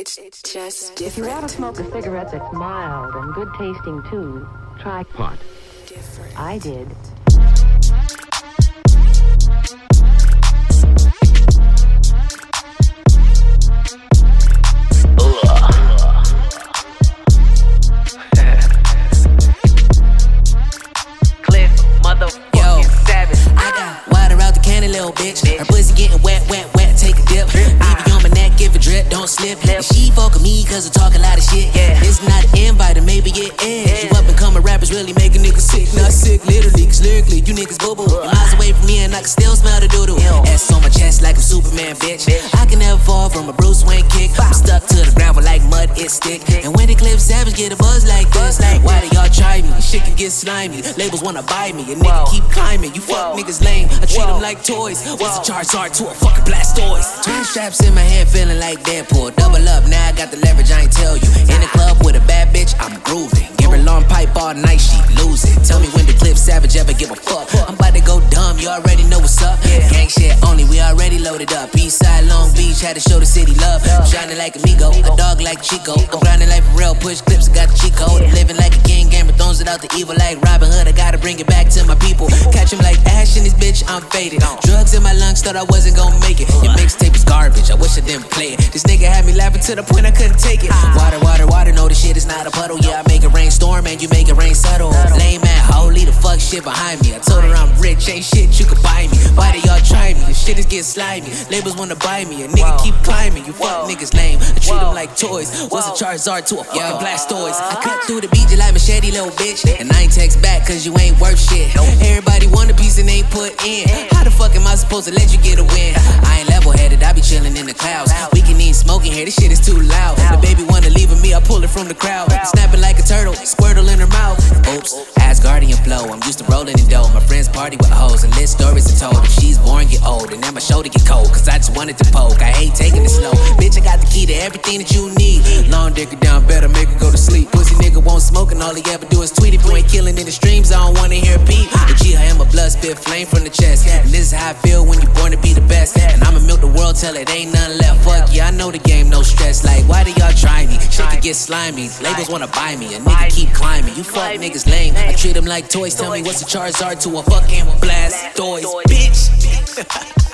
It's just different. If you want to smoke a cigarette that's mild and good tasting too, try pot. different. I did. Cliff, motherfucking savage. I got water out the cannon, little bitch. Her pussy getting wet, wet, cause I talk a lot of shit. Yeah. It's not an invite, or maybe it is. You up and coming rappers really make a nigga sick. Not sick, literally, cause lyrically, you niggas boo boo. You're miles away from me and I can still smell the doo doo. Ass on my chest like I'm Superman, bitch. I can never fall from a Bruce Wayne kick. I'm stuck to the ground with like mud, it stick. And when the Cliff Savage get a buzz like this, why Shit can get slimy. Labels wanna buy me. A nigga keep climbing. You fuck niggas lame. I treat them like toys. What's the Charizard to a fucking Blastoise? Twin straps in my hand, feeling like Deadpool. Double up, now I got the leverage, I ain't tell you. In the club with a bad bitch, I'm grooving. Give her long pipe all night, she lose it. Tell me when the Cliff Savage ever give a fuck. I'm about to go dumb, you already know what's up. Gang shit only, we already loaded up. Eastside Long Beach, had to show the city love. I'm shining like amigo, a dog like Chico. I'm grinding like real, push clips, got code. Living without the evil like Robin Hood. I gotta bring it back to my people. Catch him like Ash in this bitch, I'm faded. Drugs in my lungs, thought I wasn't gonna make it. Your mixtape is garbage, I wish I didn't play it. This nigga had me laughing to the point I couldn't take it. Water, water, water, no, this shit is not a puddle. Yeah, I make it rain storm and you make it rain subtle. Lame man, holy the fuck shit behind me. I told her I'm rich, ain't shit you could buy me. Me? This shit is getting slimy. Labels wanna buy me, a nigga keep climbing. You fuck niggas lame. I treat them like toys. What's a Charizard to a fucking Blastoise? I cut through the beat just like machete, little bitch. And I ain't text back cause you ain't worth shit. Everybody want a piece and ain't put in. How the fuck am I supposed to let you get a win? I ain't level headed, I be chilling in the clouds. We can eat smoking here, this shit is too loud. The baby wanna leave with me, I pull it from the crowd. Dough. My friends party with hoes and lit stories are told. If she's born, get old, and then my shoulder get cold. Cause I just wanted to poke. I hate taking it slow. Bitch, I got the key to everything that you need. Long dick down, better make her go to sleep. Pussy nigga won't smoke, and all he ever do is tweet. If you ain't killing in the streams, I don't wanna hear a beat. The G, I am a blood spit flame from the chest. And this is how I feel when you're born to be the best. And I'ma milk the world till it ain't nothing left. Fuck yeah, I know the game, no stress. Like, why do y'all get slimy. Labels wanna buy me. A nigga keep climbing. You fuck niggas lame. I treat them like toys. Tell me what's the Charizard to a fucking blast, Blastoise, bitch.